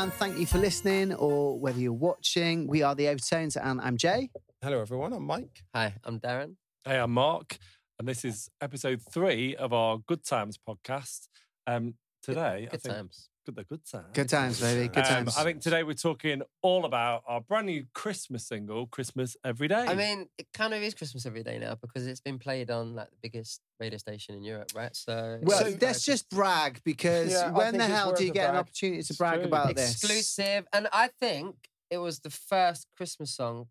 and thank you for listening or whether you're watching. We are the Overtones, and I'm Jay. Hello, everyone. I'm Mike. Hi, I'm Darren. Hey, I'm Mark, and this is episode three of our Good Times podcast. Um, today, Good I think, times. Good, the good times. Good times, baby. Good Um, times. I think today we're talking all about our brand new Christmas single, "Christmas Every Day." I mean, it kind of is Christmas every day now because it's been played on like the biggest radio station in Europe, right? So well, it's- let's just brag because Yeah, when the hell do you a get an opportunity to It's brag true. about this? exclusive, and I think it was the first Christmas song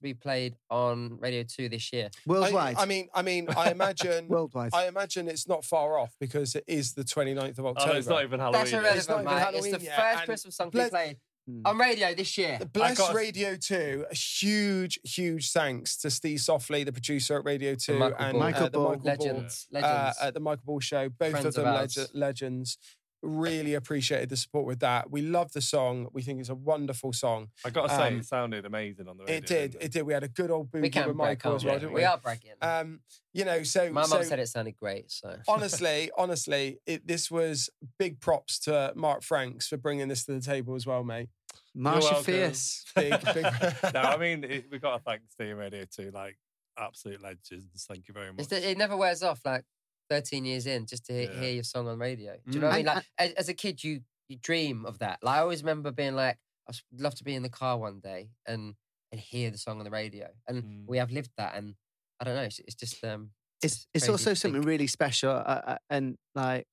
to be played on Radio Two this year. Worldwide. I, I mean, I mean, I imagine, Worldwide. I imagine it's not far off because it is the 29th of oh, October. no, it's not even Halloween. That's irrelevant, It's not mate. It's the yet, first Christmas song to be played Hmm. on radio this year. Bless got- Radio 2. A huge, huge thanks to Steve Softly, the producer at Radio 2, Michael and Ball. Michael uh, the Ball. Michael Legends, Ball, legends. uh, at the Michael Ball Show. Both Friends of them of leg- legends. Really appreciated the support with that. We love the song. We think it's a wonderful song. I got to say, Um, it sounded amazing on the radio. It did. didn't It did. We had a good old we boogie can with brag, Michael as well, we? didn't We we? are bragging. Um, you know, so My so, mum said it sounded great. So honestly, honestly, it, this was big props to Mark Franks for bringing this to the table as well, mate. Marsha welcome. Fierce. Big, big. no, I mean, it, we've got to thank Steam Radio too. Like, absolute legends. Thank you very much. It's the, it never wears off. Like 13 years in, just to hear, Yeah. hear your song on radio. Do you Mm. know what I mean? Like as, as a kid, you you dream of that. Like I always remember being like, I would love to be in the car one day and and hear the song on the radio. And Mm. we have lived that. And I don't know. It's, it's just um. It's it's crazy also something really special, uh, uh, and like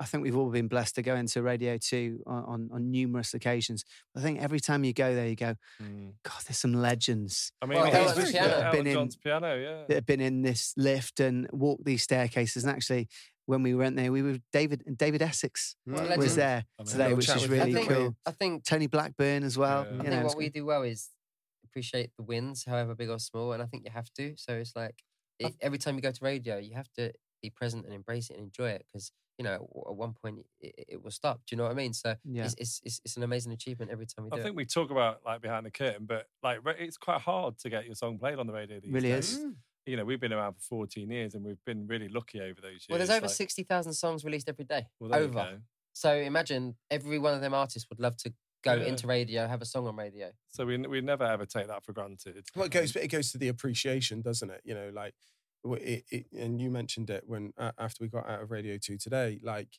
I think we've all been blessed to go into Radio Two on, on, on numerous occasions. I think every time you go there, you go, Mm. God, there's some legends I mean, Well, it's Elton very Piano. good. Been Elton in- John's piano, yeah. that have been in this lift and walked these staircases. And actually, when we went there, we were David and David Essex What a Mm. legend. was there I mean, today, which is with I really think cool. I think Tony Blackburn as well. Yeah. I think know, what we good. do well is appreciate the wins, however big or small. And I think you have to. So it's like it, every time you go to radio, you have to be present and embrace it and enjoy it because you know at one point it, it will stop. Do you know what I mean? So yeah. it's, it's it's it's an amazing achievement every time we do I it. think we talk about like behind the curtain, but like re- it's quite hard to get your song played on the radio. These Really days. is. Mm. You know, we've been around for 14 years, and we've been really lucky over those years. Well, there's over like- sixty thousand songs released every day. well, there you over. go. So imagine every one of them artists would love to go Yeah. into radio, have a song on radio. So we we never ever take that for granted. Well, it goes. It goes to the appreciation, doesn't it? You know, like, w- it, it, and you mentioned it when uh, after we got out of Radio Two today. Like,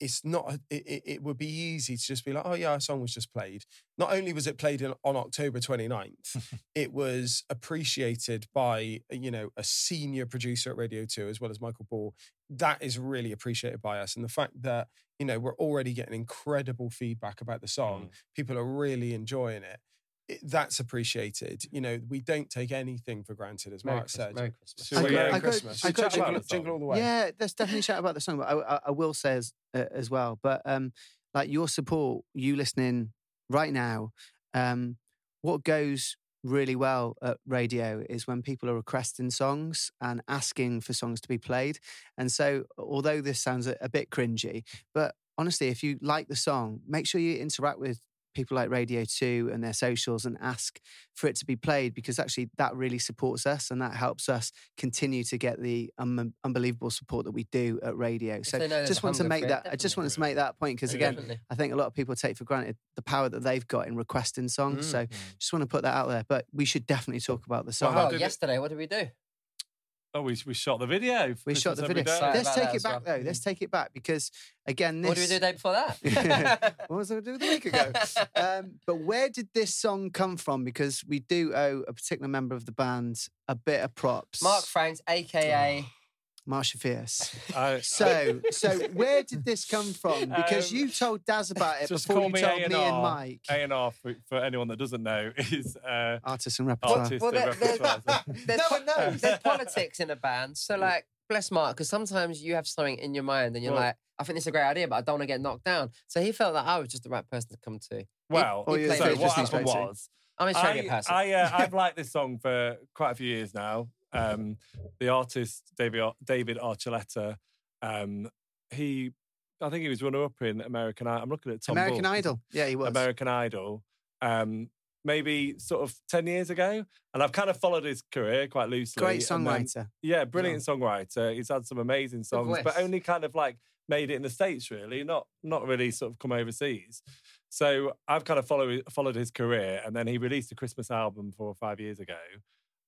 it's not. It, it, would be easy to just be like, oh yeah, our song was just played. Not only was it played in, on October 29th, it was appreciated by you know a senior producer at Radio Two as well as Michael Ball. That is really appreciated by us, and the fact that you know we're already getting incredible feedback about the song. People are really enjoying it. It. That's appreciated. You know, we don't take anything for granted, as Merry Mark Christmas. said. Merry Christmas. So I we, got- Merry I got- Christmas. I got- jingle, about jingle all the way. Yeah, let's definitely shout about the song. But I, I, I will say as uh, as well. But um, like your support, you listening right now, um, what goes really well at radio is when people are requesting songs and asking for songs to be played. And so, although this sounds a, a bit cringy, but honestly, if you like the song, make sure you interact with people like Radio 2 and their socials and ask for it to be played because actually that really supports us and that helps us continue to get the um, unbelievable support that we do at radio. So they just want to make for it, that I just definitely. wanted to make that point because again Definitely. I think a lot of people take for granted the power that they've got in requesting songs. Mm. So just want to put that out there. But we should definitely talk about the song. how Well, did it- yesterday, what did we do? Oh, we, we shot the video. we shot the video. Day. Let's take it back well. though. Let's take it back because again, this What did we do the day before that? what was I going to do the week ago? um, but where did this song come from? Because we do owe a particular member of the band a bit of props. Mark Franks, aka Marsha Fierce. I- So, so where did this come from? Because Um, you told Daz about it before you me told me A&R. and Mike. A and R for, for anyone that doesn't know is uh, Artist and repertoire. artist well, there- there's, repertoire. there's, No po- one knows. there's politics in a band. So, like, bless Mark, because sometimes you have something in your mind and you're Well- like, I think this is a great idea, but I don't want to get knocked down. So he felt that I was just the right person to come to. Well, yeah, played so what happened was I'm a surrogate I, person. I, uh, I've liked this song for quite a few years now. Um, the artist David David Archuleta, um, he, I think he was runner up in American Idol. I'm looking at Tom American Ball. Idol. Yeah, he was. American Idol. Um, maybe sort of 10 years ago. And I've kind of followed his career quite loosely. Great and then- songwriter. yeah, brilliant songwriter. He's had some amazing songs, but only kind of like made it in the States, really, not not really sort of come overseas. So I've kind of followed followed his career, and then he released a Christmas album four or five years ago,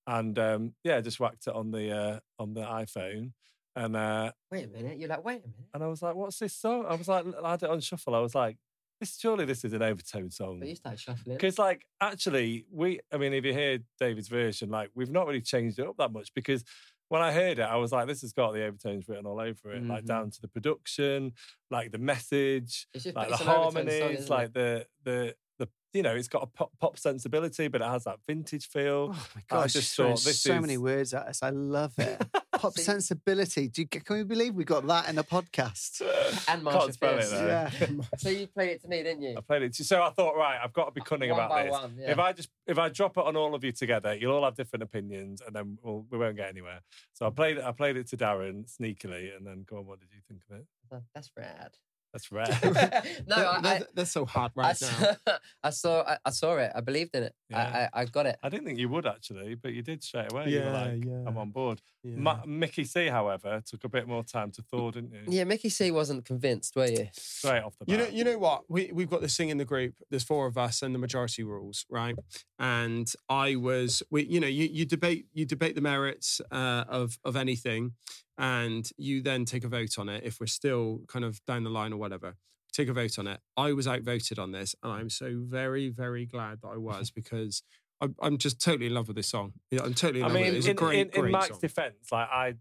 and um, yeah, just whacked it on the uh, on the iPhone, and uh, Wait a minute. You're like, wait a minute. and I was like, "What's this song?" I was like, I had it on shuffle. I was like, "This surely this is an overtone song." But you start shuffling. Because like actually, we I mean, if you hear David's version, like we've not really changed it up that much because when I heard it, I was like, this has got the overtones written all over it, like Mhm. down to the production, like the message, It's just like the harmonies, song, it? like the the the you know, it's got a pop, pop sensibility, but it has that vintage feel. Oh my gosh, just just thought this so many words at us. I love it. Pop sensibility. Do you, can we believe we got that in a podcast? And Marsha Can't spell it Fierce. Yeah. So you played it to me, didn't you? I played it. to- So I thought, right, I've got to be cunning One about by this. one, yeah. If I just if I drop it on all of you together, you'll all have different opinions, and then we'll, we won't get anywhere. So I played it. I played it to Darren sneakily, and then go on. What did you think of it? That's rad. That's rare. no, That- I, that- that's so hard right I now. saw, I saw, I, I saw it. I believed in it. Yeah. I, I, I got it. I didn't think you would actually, but you did straight away. you were Yeah, like, yeah. I'm on board. Yeah. Ma- Mickey C, however, took a bit more time to thaw, didn't you? Yeah, Mickey C wasn't convinced, were you? Straight off the You know, bat. you know what? We we've got this thing in the group. There's four of us, and the majority rules, right? And I was, we, you know, you, you debate you debate the merits uh, of of anything, and you then take a vote on it. If we're still kind of down the line or whatever, take a vote on it. I was outvoted on this, and I'm so very very glad that I was because. I'm, I'm just totally in love with this song. I'm totally in I love with it. It's in, a great, in, in great Mike's song. defense, like I,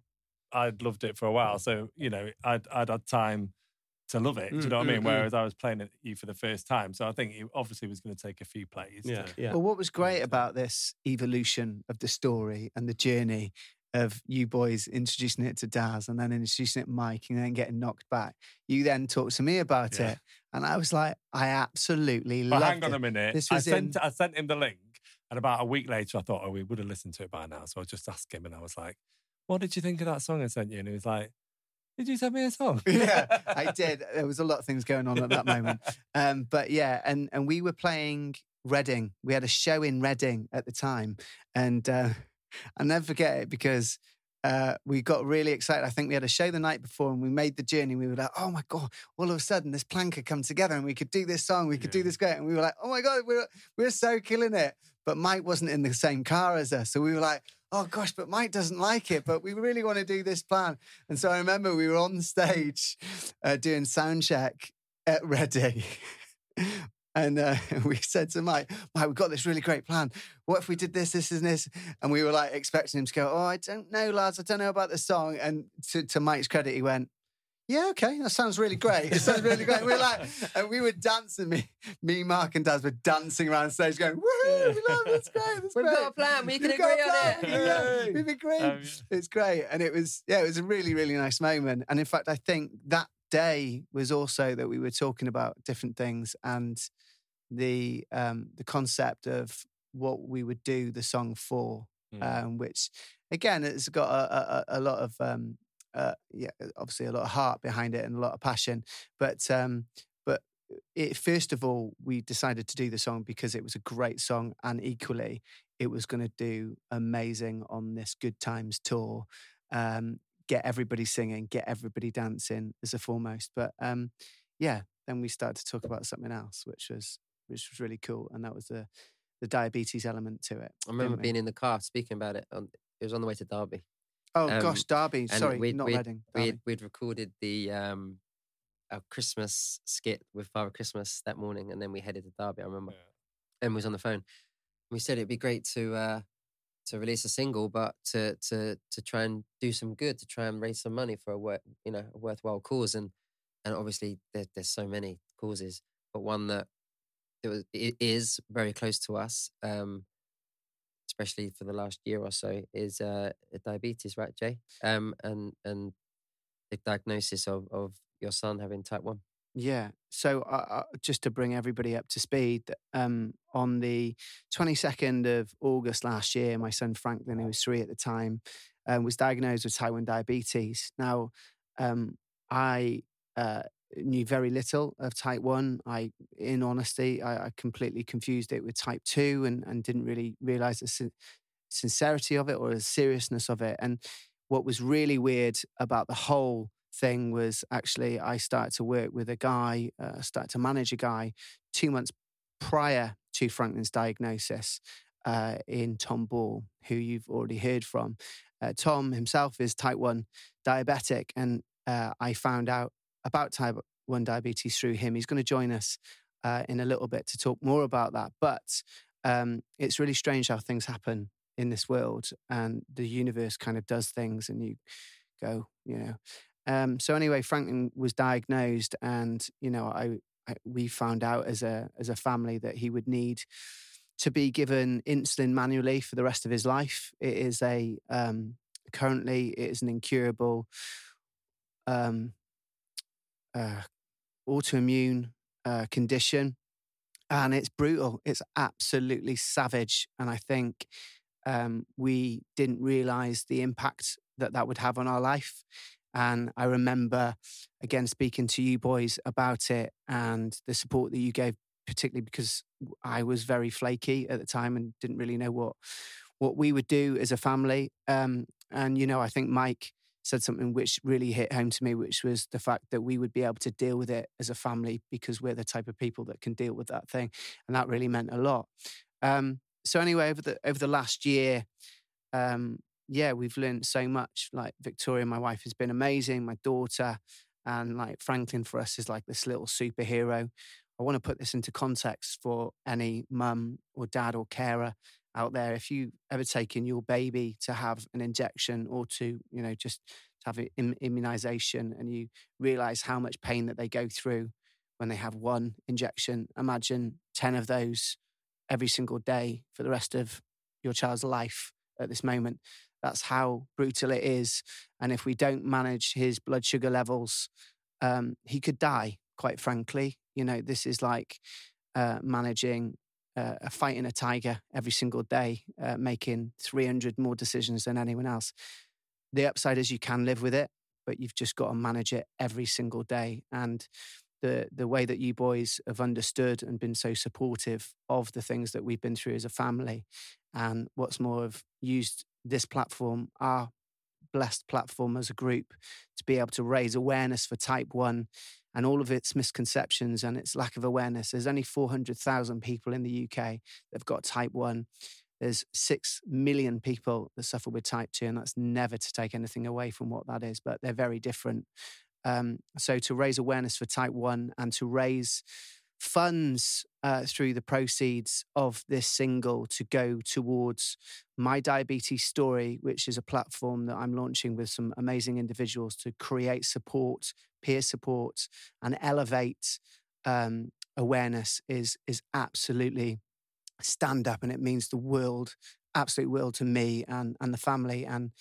I'd loved it for a while, so you know, I'd I'd had time to love it. Do you Mm, know what I mm, mean? mm. Whereas I was playing it you for the first time, so I think it obviously was going to take a few plays. Yeah, to- yeah. Well, what was great about this evolution of the story and the journey of you boys introducing it to Daz and then introducing it to Mike and then getting knocked back, you then talked to me about Yeah. it. And I was like, I absolutely But loved hang on it. a minute. This I was sent in- I sent him the link, and about a week later, I thought, oh, we would have listened to it by now. So I just asked him, and I was like, "What did you think of that song I sent you?" And he was like, "Did you send me a song?" yeah, I did. There was a lot of things going on at that moment. Um, but yeah, and and we were playing Reading. We had a show in Reading at the time, and uh, I'll never forget it because uh, we got really excited. I think we had a show the night before, and we made the journey. We were like, "Oh my god!" All of a sudden, this plan could come together, and we could do this song. We could do this great, and we were like, "Oh my god, we're we're so killing it!" But Mike wasn't in the same car as us, so we were like. Oh gosh, but Mike doesn't like it. But we really want to do this plan, and so I remember we were on stage uh, doing sound check at Reading. And uh, we said to Mike, Mike, we've got this really great plan. What if we did this, this, and this? And we were like expecting him to go, Oh, I don't know, lads. I don't know about the song. And to, to Mike's credit, he went, Yeah, okay. That sounds really great. It sounds really great. we were like, and we were dancing. Me, me, Mark, and Daz were dancing around the stage going, Woohoo, we love it. That's great. We've great. got a plan. We can We've agree on it. We've agreed. Um. It's great. And it was, yeah, it was a really, really nice moment. And in fact, I think that day was also that we were talking about different things and the um the concept of what we would do the song for, Mm. um, which again it's got a, a, a lot of um uh yeah, obviously a lot of heart behind it and a lot of passion. But um but it first of all we decided to do the song because it was a great song and equally it was going to do amazing on this good times tour um get everybody singing get everybody dancing as a foremost but um yeah then we started to talk about something else which was which was really cool and that was the the diabetes element to it I remember being in the car speaking about it. On, it was on the way to Derby. oh um, gosh derby sorry we'd- not we'd- reading We'd, we'd recorded the um, our Christmas skit with Father Christmas that morning, and then we headed to Derby. I remember, and was on the phone. We said it'd be great to uh, to release a single, but to to to try and do some good, to try and raise some money for a work, you know, a worthwhile cause. And and obviously there, there's so many causes, but one that it was it is very close to us, um, especially for the last year or so, is uh, diabetes, right, Jay? Um, and and the diagnosis of of your son having type one. Yeah. So uh, uh, just to bring everybody up to speed, um, on the 22nd of August last year, my son Franklin, who was three at the time, um, was diagnosed with type 1 diabetes. Now, um, I uh, knew very little of type 1. I, in honesty, I, I completely confused it with type 2 and, and didn't really realize the sin- sincerity of it or the seriousness of it. And what was really weird about the whole thing was actually I started to work with a guy, uh, started to manage a guy two months prior to Franklin's diagnosis uh, in Tom Ball, who you've already heard from. Uh, Tom himself is type 1 diabetic, and uh, I found out about type 1 diabetes through him. He's going to join us uh, in a little bit to talk more about that. But um, it's really strange how things happen in this world, and the universe kind of does things, and you go, you know. Um, so anyway, Franklin was diagnosed, and you know, I, I we found out as a as a family that he would need to be given insulin manually for the rest of his life. It is a um, currently it is an incurable um, uh, autoimmune uh, condition, and it's brutal. It's absolutely savage, and I think um, we didn't realize the impact that that would have on our life. And I remember again speaking to you boys about it and the support that you gave, particularly because I was very flaky at the time and didn't really know what what we would do as a family. Um, and you know, I think Mike said something which really hit home to me, which was the fact that we would be able to deal with it as a family because we're the type of people that can deal with that thing, and that really meant a lot. Um, so anyway, over the over the last year, um, yeah, we've learned so much. Like Victoria, my wife, has been amazing. My daughter, and like Franklin for us is like this little superhero. I want to put this into context for any mum or dad or carer out there. If you ever taken your baby to have an injection or to, you know, just have an immunization and you realize how much pain that they go through when they have one injection, imagine 10 of those every single day for the rest of your child's life at this moment. That's how brutal it is. And if we don't manage his blood sugar levels, um, he could die, quite frankly. You know, this is like uh, managing uh, fighting a tiger every single day, uh, making 300 more decisions than anyone else. The upside is you can live with it, but you've just got to manage it every single day. And the the way that you boys have understood and been so supportive of the things that we've been through as a family, and what's more, have used this platform, our blessed platform as a group, to be able to raise awareness for type one and all of its misconceptions and its lack of awareness. There's only 400,000 people in the UK that have got type one. There's 6 million people that suffer with type 2, and that's never to take anything away from what that is, but they're very different. Um, so to raise awareness for type 1 and to raise funds uh, through the proceeds of this single to go towards my diabetes story which is a platform that i'm launching with some amazing individuals to create support peer support and elevate um, awareness is is absolutely stand up and it means the world absolute world to me and and the family and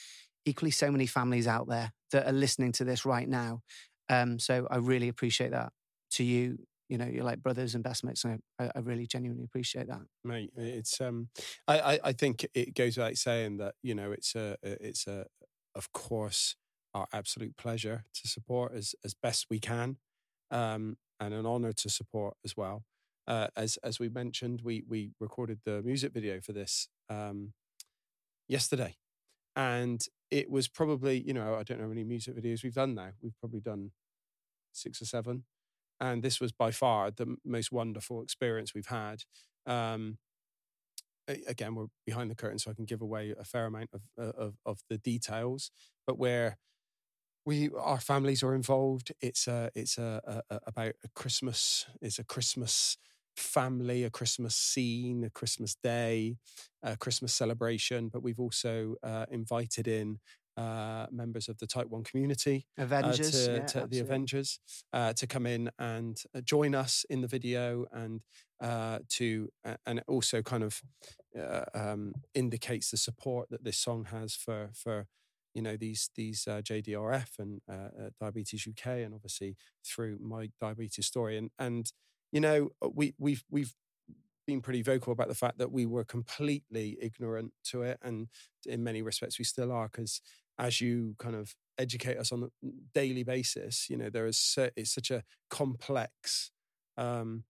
equally so many families out there that are listening to this right now. Um, so I really appreciate that to you. You know, you're like brothers and best mates. And I, I really genuinely appreciate that, mate. It's um, I, I, I think it goes without saying that you know it's a it's a of course our absolute pleasure to support as as best we can, um, and an honor to support as well. Uh, as as we mentioned, we we recorded the music video for this um, yesterday, and it was probably, you know, I don't know how many music videos we've done now. We've probably done six or seven. And this was by far the most wonderful experience we've had. Um, again, we're behind the curtain, so I can give away a fair amount of, uh, of, of the details. But where we, our families are involved, it's a, it's a, a, about a Christmas. It's a Christmas family, a Christmas scene, a Christmas day, a Christmas celebration, but we've also uh, invited in uh, members of the Type 1 community. Avengers. Uh, to, yeah, to the Avengers uh, to come in and uh, join us in the video and uh, to, and it also kind of um, indicates the support that this song has for, for, you know these these uh, JDRF and uh, uh, Diabetes UK, and obviously through my diabetes story, and and you know, uh, we we've we've been pretty vocal about the fact that we were completely ignorant to it, and in many respects we still are, because as you kind of educate us on a daily basis, you know, there is it's such a complex, um,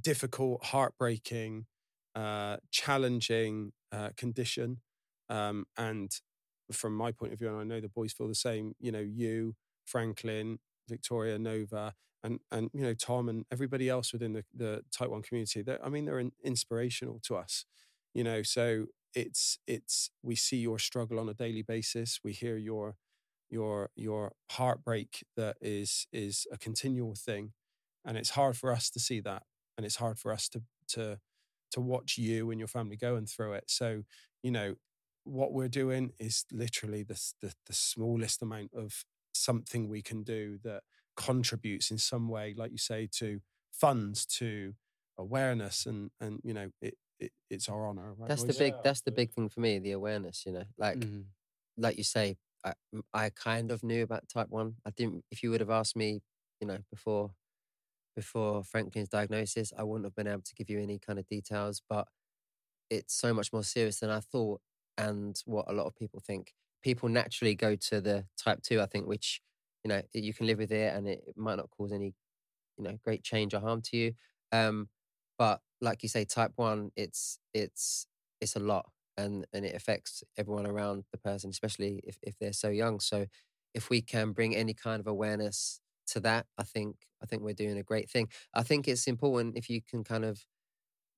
difficult, heartbreaking, uh, challenging uh, condition, um, and from my point of view, and I know the boys feel the same. You know, you, Franklin, Victoria, Nova, and and you know Tom and everybody else within the the Type One community. That I mean, they're in, inspirational to us. You know, so it's it's we see your struggle on a daily basis. We hear your your your heartbreak that is is a continual thing, and it's hard for us to see that, and it's hard for us to to to watch you and your family going through it. So you know what we're doing is literally the, the, the smallest amount of something we can do that contributes in some way, like you say, to funds, to awareness, and and you know it, it it's our honor. Right, That's the boys? big. That's the big thing for me. The awareness. You know, like Mhm. like you say, I I kind of knew about type one. I didn't. If you would have asked me, you know, before before Franklin's diagnosis, I wouldn't have been able to give you any kind of details. But it's so much more serious than I thought, and what a lot of people think. People naturally go to the type two. I think, which you know, you can live with it, and it, it might not cause any, you know, great change or harm to you. Um, but like you say, type one, it's it's it's a lot and and it affects everyone around the person, especially if if they're so young. So if we can bring any kind of awareness to that, I think I think we're doing a great thing. I think it's important if you can kind of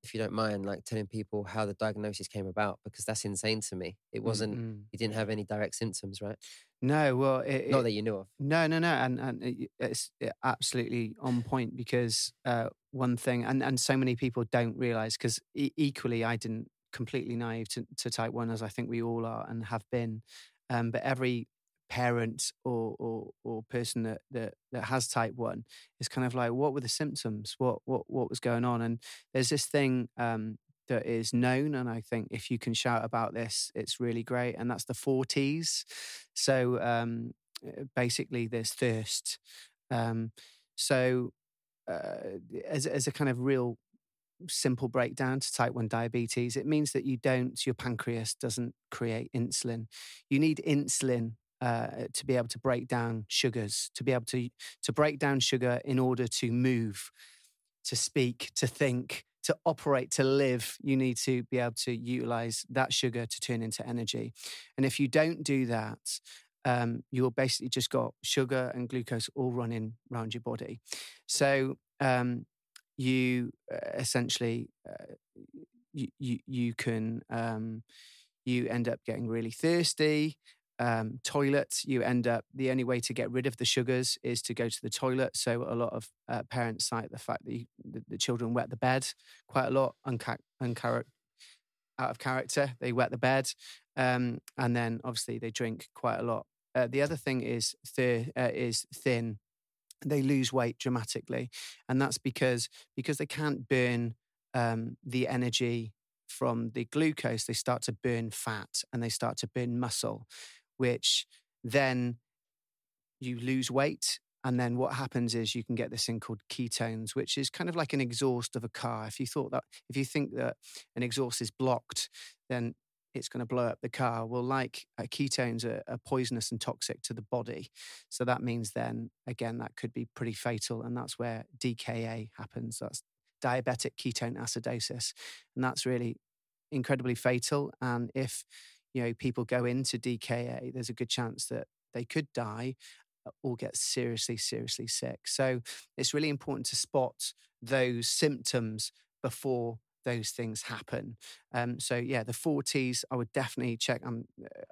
if you don't mind, like telling people how the diagnosis came about, because that's insane to me. It wasn't Mm-mm. you didn't have any direct symptoms, right? No, well, it, Not it- that you knew of. No, no, no, and and it- it's absolutely on point because uh, one thing, and and so many people don't realize because e- equally, I didn't completely naive to, to type one as I think we all are and have been, um, but every parent or or or person that that that has type one is kind of like, what were the symptoms? What what what was going on? And there's this thing. Um, that is known, and I think if you can shout about this, it's really great. And that's the four T's. So um, uh, basically there's thirst. Um, so uh, as, as a kind of real simple breakdown to type 1 diabetes, it means that you don't, your pancreas doesn't create insulin. You need insulin uh, to be able to break down sugars, to be able to, to break down sugar in order to move, to speak, to think, to operate, to live, you need to be able to utilize that sugar to turn into energy. And if you don't do that, um, you're basically just got sugar and glucose all running around your body. So um, you uh, essentially uh, you, you you can um, you end up getting really thirsty. Um, toilet, you end up the only way to get rid of the sugars is to go to the toilet. So a lot of uh, parents cite the fact that you, the, the children wet the bed quite a lot, unca- unchar- out of character. They wet the bed, um, and then obviously they drink quite a lot. Uh, the other thing is uh, is thin. They lose weight dramatically, and that's because because they can't burn um, the energy from the glucose. They start to burn fat and they start to burn muscle, which then you lose weight. And then what happens is you can get this thing called ketones, which is kind of like an exhaust of a car. If you thought that, if you think that an exhaust is blocked, then it's going to blow up the car. Well, like uh, ketones are, are poisonous and toxic to the body. So that means then, again, that could be pretty fatal. And that's where DKA happens. That's diabetic ketone acidosis. And that's really incredibly fatal. And if, you know, people go into DKA, there's a good chance that they could die uh, or get seriously, seriously sick. So it's really important to spot those symptoms before those things happen. Um, so yeah, the four T's I would definitely check. I'm uh,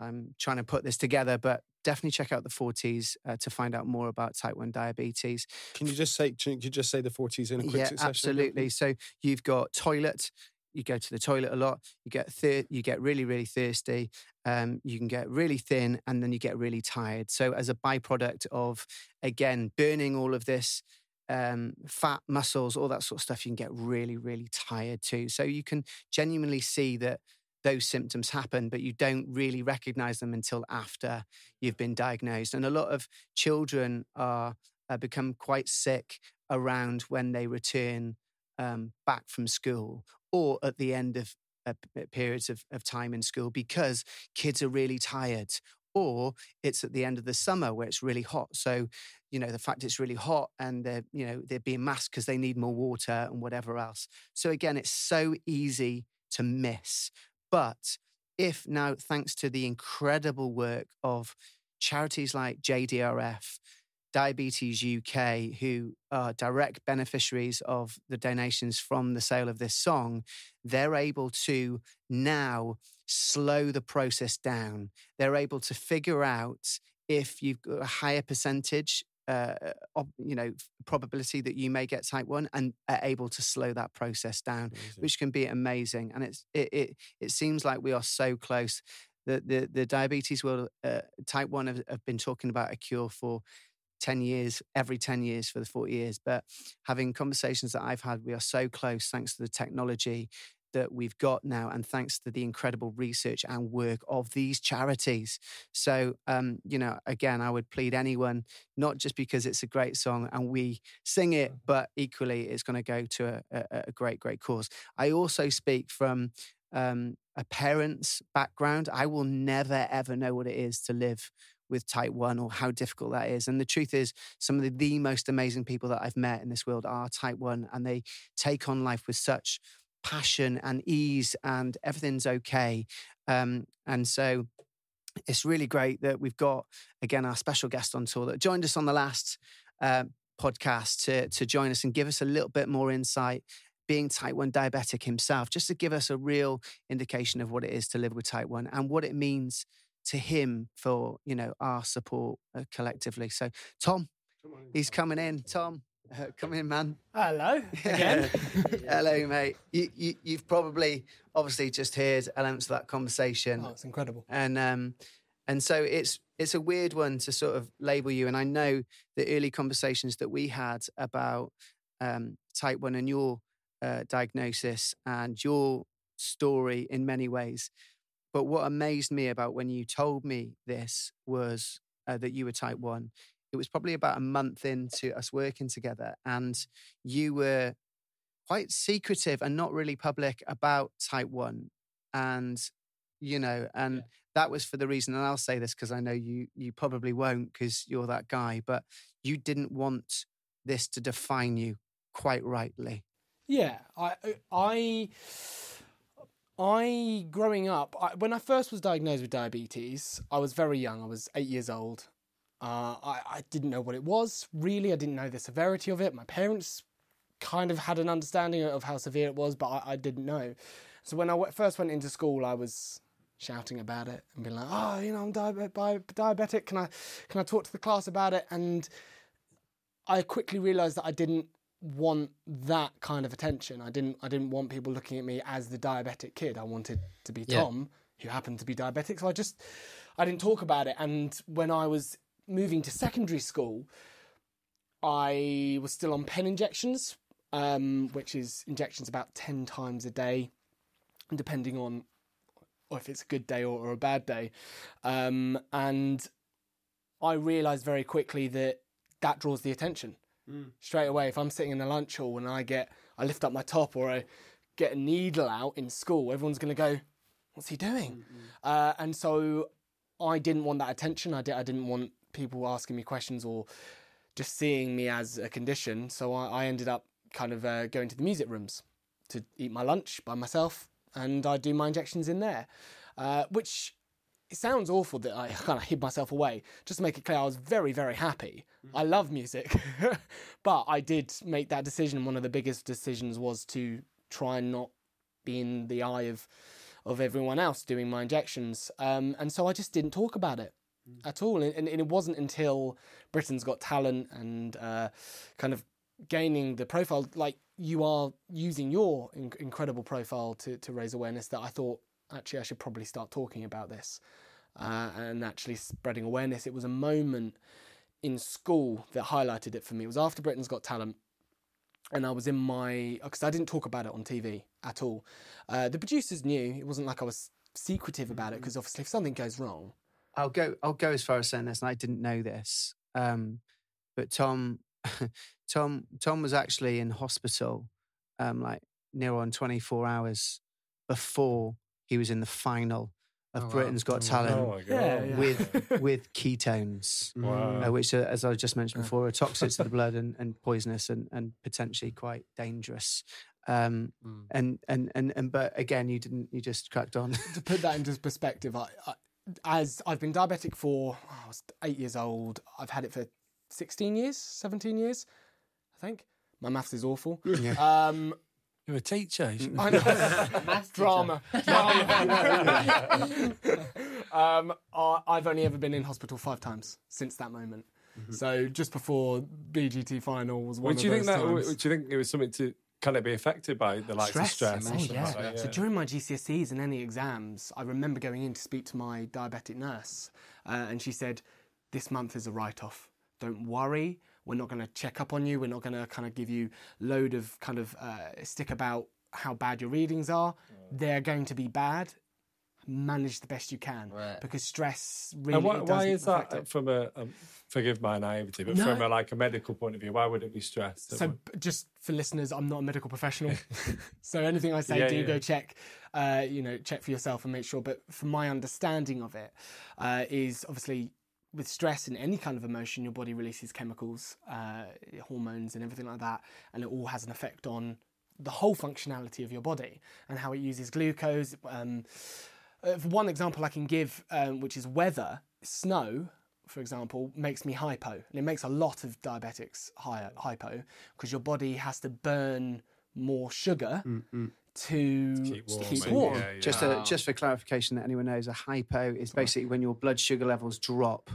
I'm trying to put this together, but definitely check out the four T's uh, to find out more about type one diabetes. Can you just say? Can you just say the four T's in a quick yeah, succession? absolutely. So you've got toilet. You go to the toilet a lot. You get thir- you get really really thirsty. Um, you can get really thin, and then you get really tired. So as a byproduct of again burning all of this um, fat, muscles, all that sort of stuff, you can get really really tired too. So you can genuinely see that those symptoms happen, but you don't really recognize them until after you've been diagnosed. And a lot of children are uh, become quite sick around when they return um, back from school or at the end of uh, periods of, of time in school because kids are really tired or it's at the end of the summer where it's really hot. So you know the fact it's really hot and they're you know they're being masked because they need more water and whatever else. So again it's so easy to miss. But if now thanks to the incredible work of charities like JDRF Diabetes UK, who are direct beneficiaries of the donations from the sale of this song, they're able to now slow the process down. They're able to figure out if you've got a higher percentage uh, of, you know probability that you may get type 1 and are able to slow that process down Amazing. which can be amazing and it's it it, it seems like we are so close the the, the diabetes world uh, type 1 have, have been talking about a cure for 10 years every 10 years for the 40 years but having conversations that i've had we are so close thanks to the technology that we've got now and thanks to the incredible research and work of these charities. So um, you know again i would plead anyone not just because it's a great song and we sing it but equally it's going to go to a, a, a great great cause. I also speak from um, a parent's background. I will never ever know what it is to live with type 1 or how difficult that is. And the truth is some of the, the most amazing people that i've met in this world are type 1 and they take on life with such passion and ease and everything's okay. Um, and so it's really great that we've got again our special guest on tour that joined us on the last uh, podcast to, to join us and give us a little bit more insight being type 1 diabetic himself just to give us a real indication of what it is to live with type 1 and what it means to him for you know our support uh, collectively. So tom he's coming in. Tom uh, come in man. Hello again. hello mate. You, you, you've probably obviously just heard elements of that conversation. Oh, it's incredible. and um and so it's it's a weird one to sort of label you. And i know the early conversations that we had about um type 1 and your uh, diagnosis and your story in many ways but what amazed me about when you told me this was uh, that you were type 1 it was probably about a month into us working together and you were quite secretive and not really public about type 1 and you know and Yeah. that was for the reason and i'll say this because i know you you probably won't because you're that guy but you didn't want this to define you quite rightly Yeah, I, I, I growing up, I, when I first was diagnosed with diabetes, I was very young. I was eight years old. Uh, I, I didn't know what it was really. I didn't know the severity of it. My parents kind of had an understanding of how severe it was, but I, I didn't know. So when I w- first went into school, I was shouting about it and being like, "Oh, you know, I'm diabetic. diabetic. Can I, can I talk to the class about it?" And I quickly realised that I didn't want that kind of attention. I didn't I didn't want people looking at me as the diabetic kid. I wanted to be Yeah. Tom, who happened to be diabetic. So I just I didn't talk about it. And when I was moving to secondary school, I was still on pen injections, um, which is injections about ten times a day, depending on or if it's a good day or, or a bad day. Um, and I realised very quickly that that draws the attention straight away. If I'm sitting in the lunch hall and I get, I lift up my top or I get a needle out in school, everyone's going to go, "What's he doing?" Uh, and so I didn't want that attention. I, did, I didn't want people asking me questions or just seeing me as a condition. So I, I ended up kind of uh, going to the music rooms to eat my lunch by myself, and I do my injections in there, uh, which it sounds awful that I kind of hid myself away. Just to make it clear, I was very, very happy. I love music, but I did make that decision. One of the biggest decisions was to try and not be in the eye of of everyone else doing my injections, um, and so I just didn't talk about it at all. And, and it wasn't until Britain's Got Talent and uh, kind of gaining the profile, like you are using your in- incredible profile to to raise awareness, that I thought actually I should probably start talking about this uh, and actually spreading awareness. It was a moment in school that highlighted it for me. It was after Britain's Got Talent. And I was in my because I didn't talk about it on TV at all. Uh, the producers knew it wasn't like I was secretive about it because obviously if something goes wrong, I'll go. I'll go as far as saying this, and I didn't know this. Um, but Tom, Tom, Tom was actually in hospital, um, like near on twenty four hours before he was in the final of Oh, wow. Britain's Got Oh, Talent Oh my god! Yeah, yeah. with with ketones, Wow. uh, which, uh, as I just mentioned before, are toxic to the blood and, and poisonous and, and potentially quite dangerous. Um, Mm. and and and and but again, you didn't. You just cracked on. to put that into perspective, I, I, as I've been diabetic for oh, I was eight years old, I've had it for 16 years, 17 years, I think. My maths is awful. Yeah. Um, You're a teacher. You should- I know. Drama. Drama. um, I, I've only ever been in hospital five times since that moment. So just before BGT final was one Would of you those think that? times. Would you think it was something to kind of be affected by the likes of stress? Oh, and yeah. like that, So during my GCSEs and any exams, I remember going in to speak to my diabetic nurse, uh, and she said, "This month is a write-off. Don't worry. We're not going to check up on you. We're not going to kind of give you load of kind of uh, stick about how bad your readings are. They're going to be bad. Manage the best you can Right. because stress really. And why, why is that it. from a, um forgive my naivety, but No. from a like a medical point of view? Why would it be stress? So, would- just for listeners, I'm not a medical professional, so anything I say, Yeah, do yeah. go check, uh, you know, check for yourself and make sure. But from my understanding of it, uh, is obviously with stress and any kind of emotion, your body releases chemicals, uh, hormones, and everything like that, and it all has an effect on the whole functionality of your body and how it uses glucose. Um, uh, for one example I can give, um, which is weather, snow, for example, makes me hypo, and it makes a lot of diabetics higher, hypo because your body has to burn more sugar to keep warm, keep warm. yeah, yeah. Just a, just for clarification that anyone knows, a hypo is basically when your blood sugar levels drop,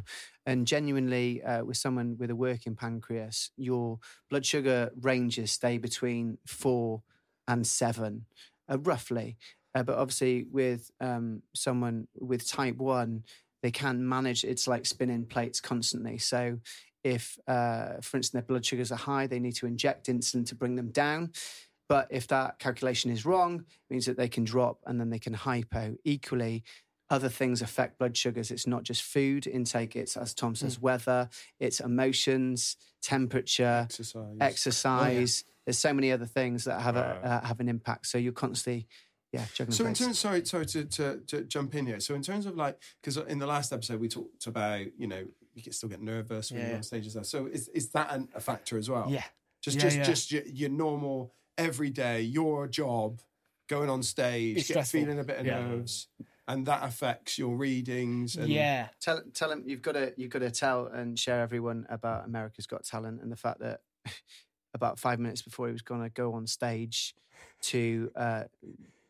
and genuinely uh, with someone with a working pancreas, your blood sugar ranges stay between four and seven, uh, roughly. Uh, but obviously, with um, someone with type one, they can manage. It's like spinning plates constantly. So, if, uh, for instance, their blood sugars are high, they need to inject insulin to bring them down. But if that calculation is wrong, it means that they can drop and then they can hypo. Equally, other things affect blood sugars. It's not just food intake, it's, as Tom says, weather, it's emotions, temperature, Exercise. exercise. There's so many other things that have, Right. a, uh, have an impact. So you're constantly, yeah, juggling So in terms, sorry, sorry to, to, to jump in here. So in terms of like, because in the last episode we talked about, you know, you can still get nervous when Yeah, you're on stage and stuff. So is is that an, a factor as well? Yeah. Just Yeah, just yeah. just your, your normal everyday your job, going on stage, It's get, feeling a bit of Yeah. nerves, and that affects your readings. And, yeah, tell tell them you've got to you've got to tell and share everyone about America's Got Talent and the fact that about five minutes before he was going to go on stage to uh,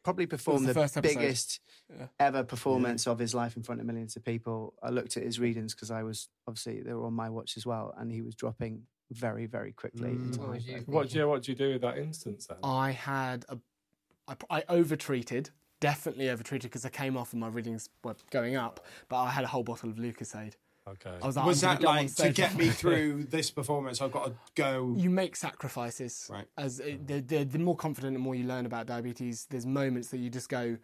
probably perform the the, first biggest Yeah. ever performance of his life in front of millions of people. I looked at his readings because I was obviously they were on my watch as well, and he was dropping very very quickly. Mm. What was hypo. you what, yeah, what do you do with that instance then? I had a, I, I overtreated, definitely overtreated because I came off and my readings were going up, but I had a whole bottle of Lucozade. Okay. I was like, Was that gonna go on like to get me through this performance? I've got to go. You make sacrifices. Right. As uh, the, the the more confident and more you learn about diabetes, there's moments that you just go,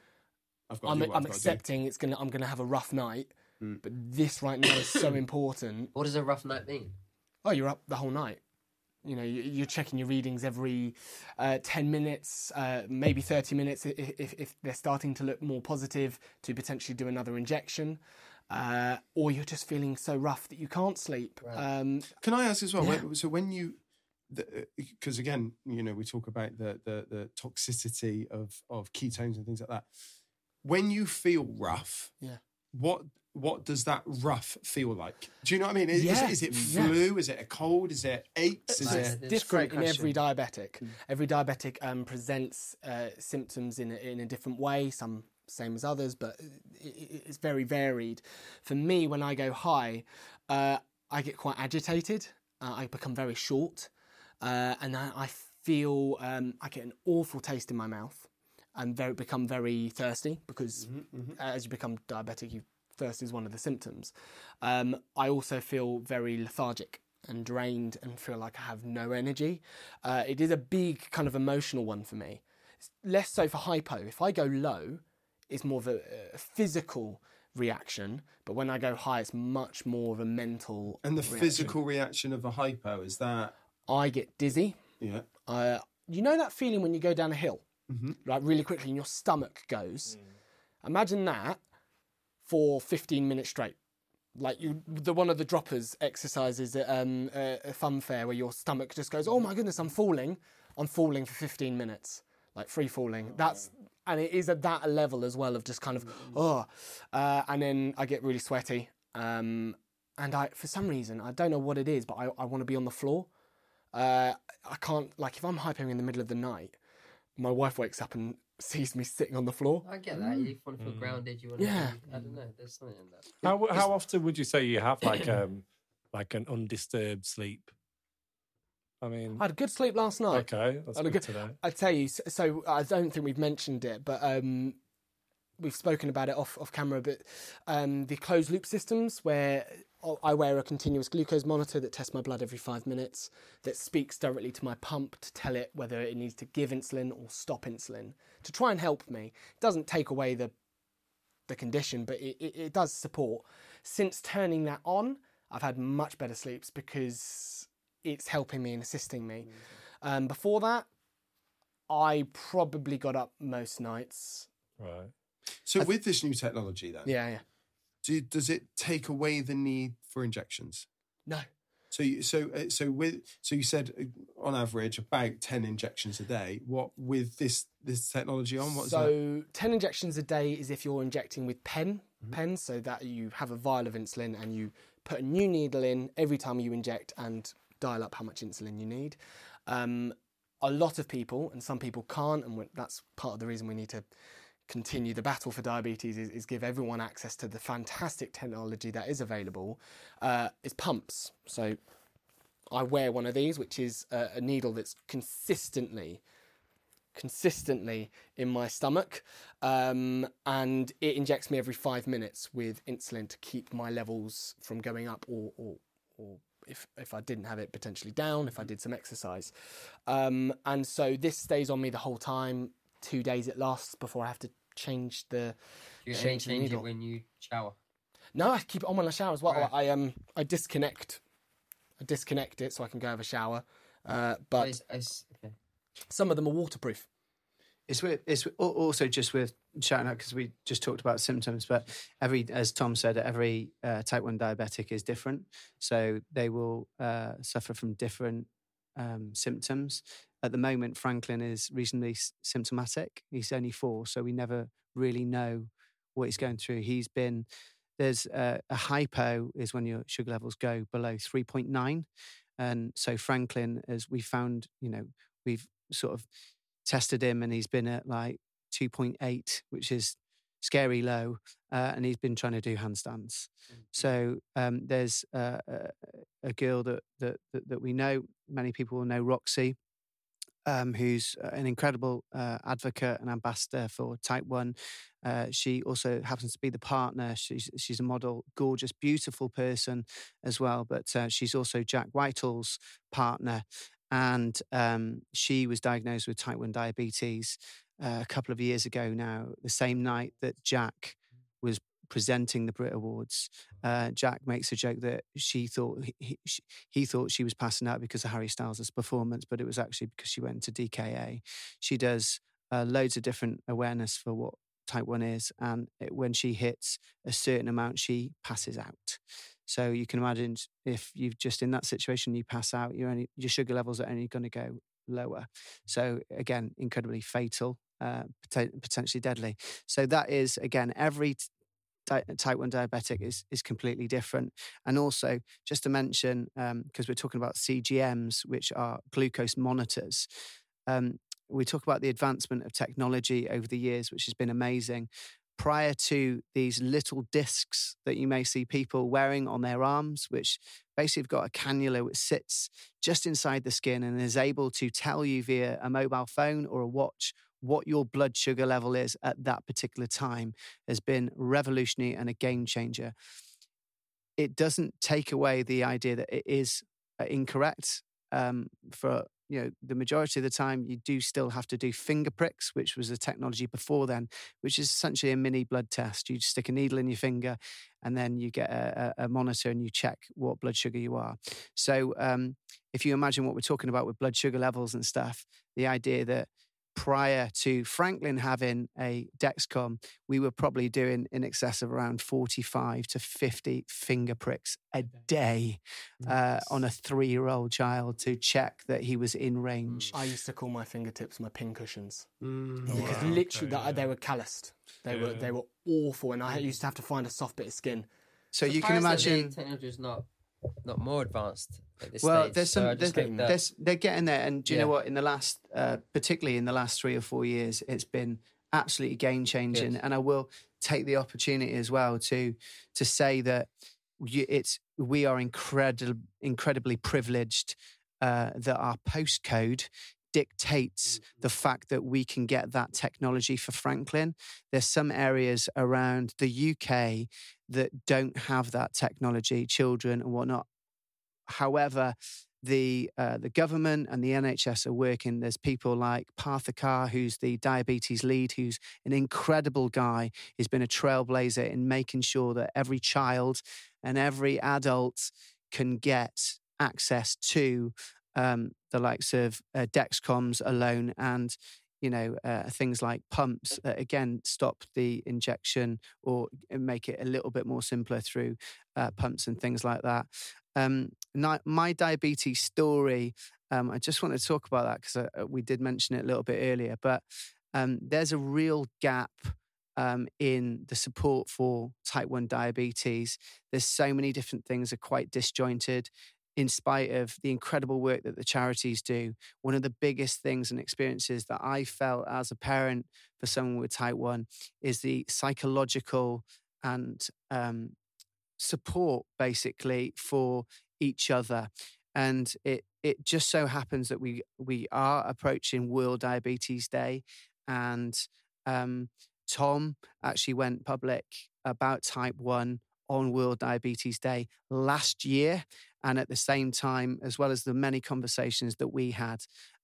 I've got I'm, I'm I've got to accepting it's gonna I'm gonna have a rough night, Mm. but this right now is so important. What does a rough night mean? Oh, you're up the whole night. You know, you- you're checking your readings every uh, 10 minutes, uh, maybe 30 minutes if, if they're starting to look more positive to potentially do another injection. Uh, or you're just feeling so rough that you can't sleep. Um, Can I ask as well? Yeah. So when you, because again, you know, we talk about the, the the toxicity of of ketones and things like that. When you feel rough, Yeah. what what does that rough feel like? Do you know what I mean? Is, Yeah. is, it Yeah. flu? Is it a cold? Is it aches? Is it's it? It's a different in every question. diabetic. Every diabetic um, presents uh, symptoms in a, in a different way. Some same as others, but i i- it's very varied. For me, when I go high, uh, I get quite agitated. Uh, I become very short, uh, and I, I feel um, I get an awful taste in my mouth, and very, become very thirsty because as you become diabetic, you thirst is one of the symptoms. Um, I also feel very lethargic and drained and feel like I have no energy. Uh, it is a big kind of emotional one for me. It's less so for hypo. If I go low, it's more of a, a physical reaction, but when I go high, it's much more of a mental. And the reaction. physical reaction of a hypo is that I get dizzy. yeah. Uh, you know that feeling when you go down a hill, Mhm. like really quickly, and your stomach goes. Imagine that for 15 minutes straight. Like you, the one of the droppers exercises at um, a, fun fair where your stomach just goes, "Oh my goodness, I'm falling! I'm falling for 15 minutes, like free falling." That's and it is at that level as well of just kind of oh, uh, and then I get really sweaty, um, and I for some reason I don't know what it is, but I, I want to be on the floor. Uh, I can't like if I'm hyping in the middle of the night, my wife wakes up and sees me sitting on the floor. I get that. You want to feel grounded. You want Yeah. to. I don't know. There's something in that. How how often would you say you have like um like an undisturbed sleep? I mean, I had a good sleep last night. okay, that's I had good good- to know. I tell you, so, so I don't think we've mentioned it, but um, we've spoken about it off off camera. But um, the closed loop systems, where I wear a continuous glucose monitor that tests my blood every five minutes, that speaks directly to my pump to tell it whether it needs to give insulin or stop insulin to try and help me. It doesn't take away the the condition, but it, it, it does support. Since turning that on, I've had much better sleeps because it's helping me and assisting me. Um, before that, I probably got up most nights. Right. So with this new technology, then, Yeah, yeah. Do, does it take away the need for injections? No. So, you, so, uh, so with, so you said uh, on average about ten injections a day. What with this this technology on? What so 10 injections a day is if you're injecting with pen pens so that you have a vial of insulin and you put a new needle in every time you inject and dial up how much insulin you need um, a lot of people and some people can't and that's part of the reason we need to continue the battle for diabetes is, is give everyone access to the fantastic technology that is available uh, is pumps. So i wear one of these which is a, a needle that's consistently consistently in my stomach um, and it injects me every five minutes with insulin to keep my levels from going up or, or, or if, if I didn't have it potentially down if I did some exercise. Um, and so this stays on me the whole time. Two days it lasts before I have to change the Do you only change the change it needle. when you shower? no I keep it on when I shower as well Right. I um I disconnect I disconnect it so I can go have a shower uh, but It's- it's- okay. some of them are waterproof It's with, it's also just with shouting out because we just talked about symptoms, but every, as Tom said, every uh, type one diabetic is different, so they will uh, suffer from different um, symptoms. At the moment, Franklin is reasonably symptomatic. He's only four, so we never really know what he's going through. He's been there's uh, a hypo is when your sugar levels go below three point nine, and so Franklin, as we found, you know, we've sort of tested him and he's been at like 2.8 which is scary low uh, and he's been trying to do handstands. So um, there's uh, a, a girl that, that that that we know many people will know roxy um, who's uh, an incredible uh, advocate and ambassador for type 1 uh, she also happens to be the partner. She's, she's a model gorgeous beautiful person as well but uh, she's also jack whitehall's partner. And um, she was diagnosed with type 1 diabetes uh, a couple of years ago now, the same night that Jack was presenting the Brit Awards. Uh, Jack makes a joke that she thought he, he, she- he thought she was passing out because of Harry Styles' performance, but it was actually because she went to DKA. She does uh, loads of different awareness for what type 1 is, and it, when she hits a certain amount, she passes out. So you can imagine if you've just in that situation, you pass out, your sugar levels are only going to go lower. So again, incredibly fatal, uh, potentially deadly. So that is again every di- type one diabetic is is completely different. And also, just to mention, because we're talking about CGMs, which are glucose monitors. Um, we talk about the advancement of technology over the years, which has been amazing. Prior to these little discs that you may see people wearing on their arms, which basically have got a cannula which sits just inside the skin and is able to tell you via a mobile phone or a watch what your blood sugar level is at that particular time has been revolutionary and a game changer. It doesn't take away the idea that it is uh, incorrect. Um, for you know, the majority of the time, you do still have to do finger pricks, which was a technology before then, which is essentially a mini blood test. You stick a needle in your finger, and then you get a, a a monitor and you check what blood sugar you are. So, um, if you imagine what we're talking about with blood sugar levels and stuff, the idea that prior to Franklin having a Dexcom, we were probably doing in excess of around 45 to 50 finger pricks a day uh, on a three year old child to check that he was in range. I used to call my fingertips my pincushions Mm. because wow. literally Okay, that, they were calloused. They were they were awful, and I used to have to find a soft bit of skin So you can Surprised that the imagine. technology is not not more advanced at this Well, stage. there's some. just There's, there's, they're getting there, and do you know what? In the last, uh, particularly in the last three or four years, it's been absolutely game changing. And I will take the opportunity as well to to say that you, it's we are incredible, incredibly privileged uh, that our postcode dictates the fact that we can get that technology for Franklin. There's some areas around the UK that don't have that technology, children and whatnot. However, the uh, the government and the NHS are working. There's people like Partha Kar, who's the diabetes lead, who's an incredible guy. He's been a trailblazer in making sure that every child and every adult can get access to um, the likes of uh, Dexcoms alone and you know uh, things like pumps that again stop the injection or make it a little bit more simpler through uh, pumps and things like that. Um, my diabetes story. Um, I just want to talk about that because uh, we did mention it a little bit earlier, but um, there's a real gap um, in the support for type 1 diabetes. There's so many different things are quite disjointed in spite of the incredible work that the charities do. One of the biggest things and experiences that I felt as a parent for someone with type 1 is the psychological and um, support basically for each other. And it, it just so happens that we, we are approaching World Diabetes Day. And um, Tom actually went public about type 1 on World Diabetes Day last year. And at the same time, as well as the many conversations that we had,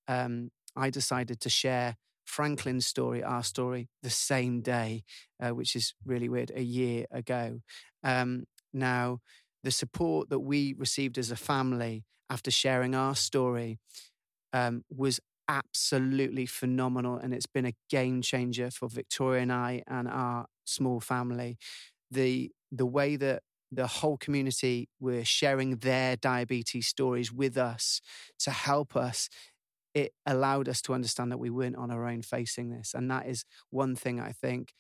um, I decided to share Franklin's story, our story, the same day, uh, which is really weird, a year ago. Um, now, the support that we received as a family after sharing our story um, was absolutely phenomenal. And it's been a game changer for Victoria and I and our small family. The, the way that the whole community were sharing their diabetes stories with us to help us. It allowed us to understand that we weren't on our own facing this and that is one thing i think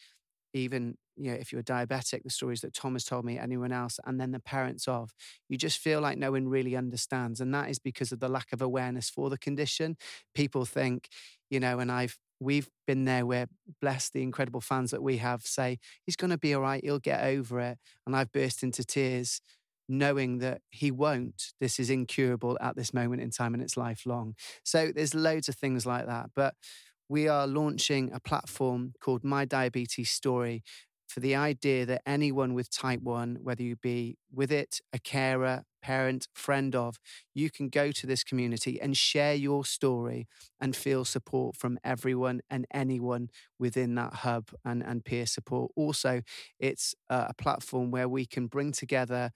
even you know if you're diabetic the stories that tom has told me anyone else and then the parents of you just feel like no one really understands and that is because of the lack of awareness for the condition. People think you know and i've we've been there where bless the incredible fans that we have say he's going to be all right he'll get over it and i've burst into tears knowing that he won't. This is incurable at this moment in time and it's lifelong. So there's loads of things like that but we are launching a platform called my diabetes story for the idea that anyone with type 1 whether you be with it a carer parent friend of you can go to this community and share your story and feel support from everyone and anyone within that hub and, and peer support. Also, it's a platform where we can bring together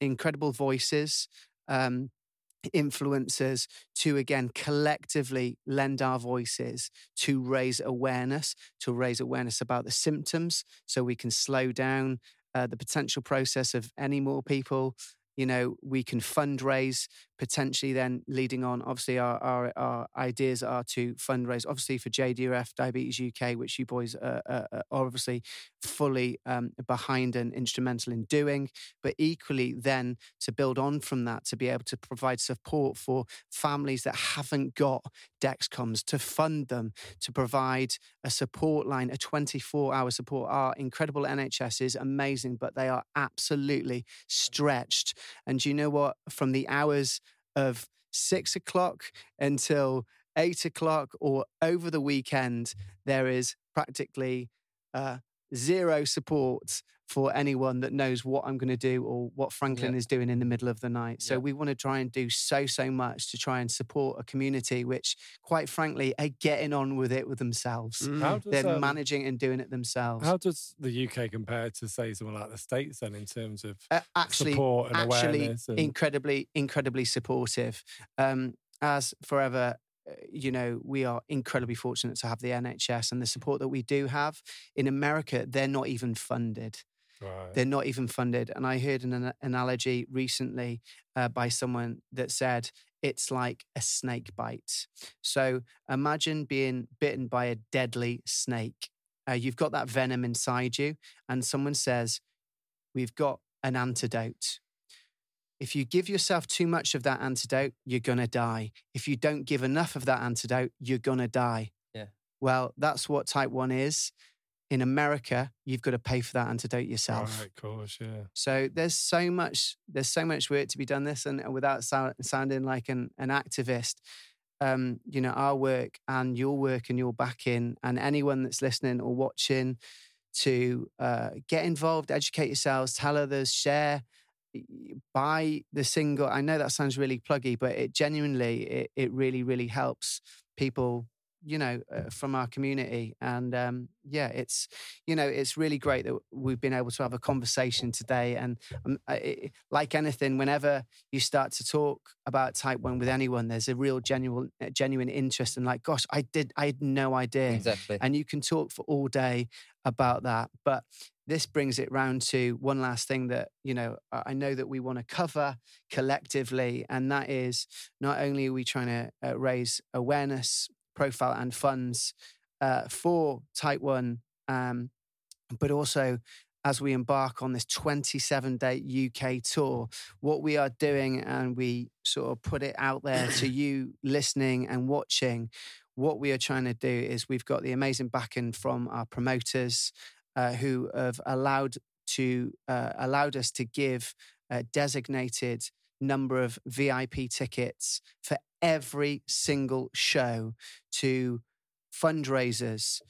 incredible voices. Um, influencers to again collectively lend our voices to raise awareness to raise awareness about the symptoms so we can slow down uh, the potential process of any more people you know we can fundraise potentially then leading on obviously our, our, our ideas are to fundraise obviously for jdrf diabetes uk which you boys are, are, are obviously fully um, behind and instrumental in doing. But equally then to build on from that to be able to provide support for families that haven't got dexcoms to fund them to provide a support line a 24 hour support. Our incredible nhs is amazing but they are absolutely stretched and you know what? From the hours of six o'clock until eight o'clock or over the weekend, there is practically uh, zero support for anyone that knows what I'm going to do or what Franklin Yeah. is doing in the middle of the night. So Yeah. we want to try and do so, so much to try and support a community which, quite frankly, are getting on with it with themselves. Mm. How does, They're um, managing and doing it themselves. how does the UK compare to, say, somewhere like the States then in terms of Uh, actually, support and actually awareness? And, incredibly, incredibly supportive. Um, as forever, you know, we are incredibly fortunate to have the NHS and the support that we do have. In America, they're not even funded. right. They're not even funded. And I heard an ana- analogy recently uh, by someone that said it's like a snake bite. So imagine being bitten by a deadly snake. Uh, you've got that venom inside you, and someone says, we've got an antidote. If you give yourself too much of that antidote, you're going to die. If you don't give enough of that antidote, you're going to die. Yeah. Well, that's what type 1 is. In America, you've got to pay for that antidote yourself. Right, of course, yeah. So there's so much there's so much work to be done this and, without sou- sounding like an, an activist um, you know our work and your work and your backing and anyone that's listening or watching to uh, get involved educate yourselves tell others share buy the single i know that sounds really pluggy but it genuinely it, it really really helps people you know uh, from our community. And um, yeah it's you know it's really great that we've been able to have a conversation today. And um, it, like anything whenever you start to talk about type 1 with anyone there's a real genuine uh, genuine interest and like gosh i did i had no idea. Exactly. and you can talk for all day about that. But this brings it round to one last thing that you know i know that we want to cover collectively and that is not only are we trying to uh, raise awareness profile and funds uh, for type 1 um, but also as we embark on this 27 day UK tour, what we are doing, and we sort of put it out there to you listening and watching, what we are trying to do is we've got the amazing backing from our promoters uh, who have allowed to uh, allowed us to give a designated number of VIP tickets for every single show to fundraisers,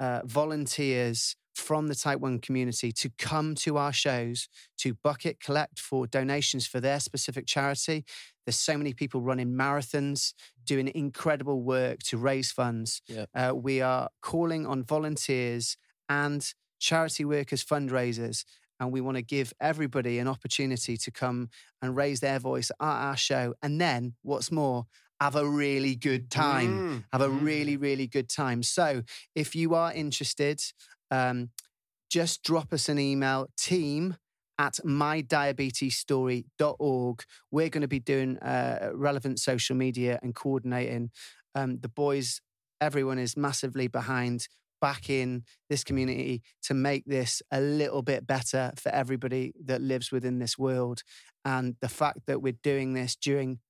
uh, volunteers from the Type 1 community to come to our shows to bucket collect for donations for their specific charity. There's so many people running marathons, doing incredible work to raise funds. Yeah. Uh, we are calling on volunteers and charity workers, fundraisers, and we want to give everybody an opportunity to come and raise their voice at our show. And then, what's more, have a really good time. Mm. have a really really good time. So if you are interested um, just drop us an email team at mydiabetesstory.org we're going to be doing uh, relevant social media and coordinating. Um, the boys everyone is massively behind back in this community to make this a little bit better for everybody that lives within this world and the fact that we're doing this during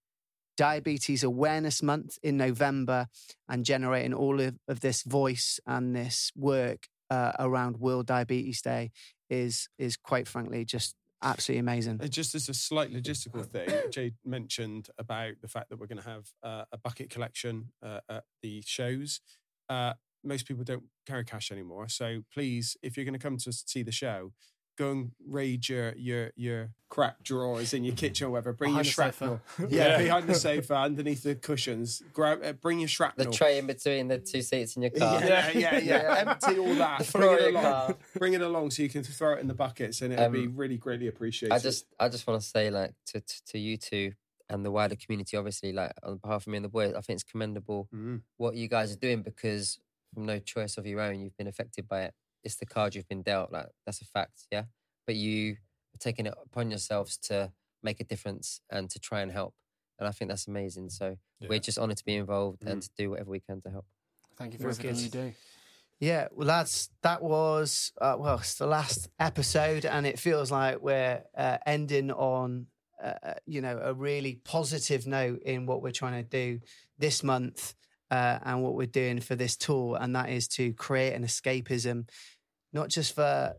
Diabetes Awareness Month in November and generating all of, of this voice and this work uh, around World Diabetes Day is is quite frankly just absolutely amazing. Just as a slight logistical thing, Jade mentioned about the fact that we're going to have uh, a bucket collection uh, at the shows. Uh, most people don't carry cash anymore, so please, if you're going to come to see the show, go and raid your your your crap drawers in your kitchen or whatever. Bring Behind your shrapnel. Yeah, Yeah. behind the sofa, underneath the cushions. Grab, uh, bring your shrapnel. The tray in between the two seats in your car. Yeah, yeah, yeah, yeah. Empty all that. The Bring it along. car. Bring it along so you can throw it in the buckets, and it'll be Um, really greatly appreciated. I just I just want to say like to, to to you two and the wider community, obviously, like on behalf of me and the boys, I think it's commendable Mm. what you guys are doing because from no choice of your own, you've been affected by it. It's the card you've been dealt. Like that's a fact, yeah. But you have taken it upon yourselves to make a difference and to try and help, and I think that's amazing. So Yeah. we're just honoured to be involved and Mm. to do whatever we can to help. Thank you for Wicked. everything you do. Yeah, well, lads, that was uh, well, it's the last episode, and it feels like we're uh, ending on uh, uh, you know a really positive note in what we're trying to do this month uh, and what we're doing for this tour, and that is to create an escapism, not just for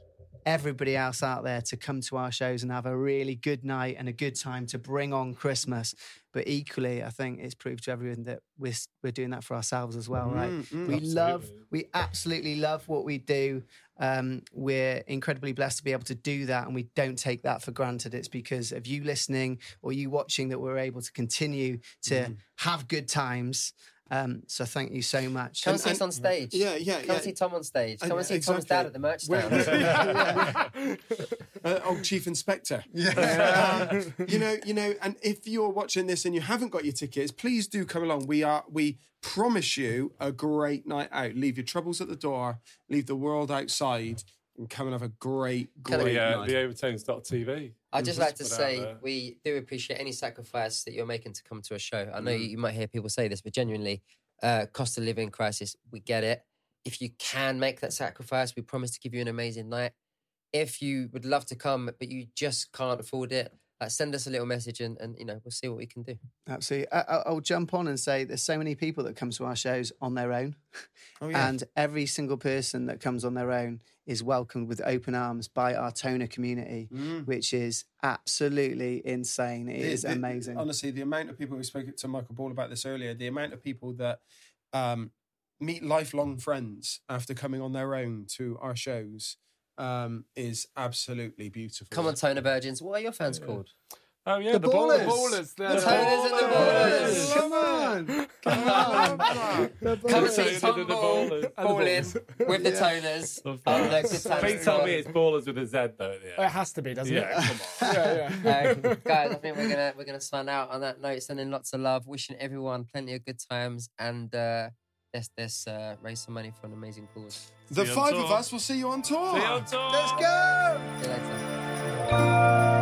everybody else out there to come to our shows and have a really good night and a good time to bring on Christmas, but equally, I think it's proved to everyone that we're we're doing that for ourselves as well, right? Mm, mm. We love, we absolutely love what we do. Um, we're incredibly blessed to be able to do that, and we don't take that for granted. It's because of you listening or you watching that we're able to continue to Mm. have good times. Um, so thank you so much. Come And- see us on stage. Yeah, yeah, Come yeah. see Tom on stage. Come And- and see Tom's dad at the merch We're- stand. uh, old chief inspector. Yeah. Um, you know, you know, and if you're watching this and you haven't got your tickets, please do come along. We are, we promise you a great night out. Leave your troubles at the door, leave the world outside, and come and have a great, Can I- great The, uh, night. the overtones.tv. I'd just like to Put out say we do appreciate any sacrifice that you're making to come to a show. I know Mm. you, you might hear people say this, but genuinely, uh, cost of living crisis, we get it. If you can make that sacrifice, we promise to give you an amazing night. if you would love to come but you just can't afford it, uh, send us a little message and, and you know we'll see what we can do. Absolutely. I, I- I'll jump on and say there's so many people that come to our shows on their own. Oh, yeah. And every single person that comes on their own is welcomed with open arms by our toner community, Mm. which is absolutely insane. It The- is the- amazing. Honestly, the amount of people we spoke to Michael Ball about this earlier, the amount of people that um, meet lifelong friends after coming on their own to our shows um, is absolutely beautiful. Come on, Toner Virgins. What are your fans called? Oh yeah, The the, ballers. ballers. Ballers, The toners and the ballers. Come on. Come on. The Come and ballers. see The Tom ballers. Ball, And the ball in ballers. with the Yeah. toners. Love on that. the Good Times Please tell Tour. me it's ballers with a Z though. at the It end. has to be, doesn't Yeah, it? come on. yeah, yeah. Uh, guys, I think we're gonna we're gonna sign out on that note. Sending lots of love, wishing everyone plenty of good times, and uh, let's let's uh, raise some money for an amazing cause. The five of us will see you on tour. See you on tour. Let's go.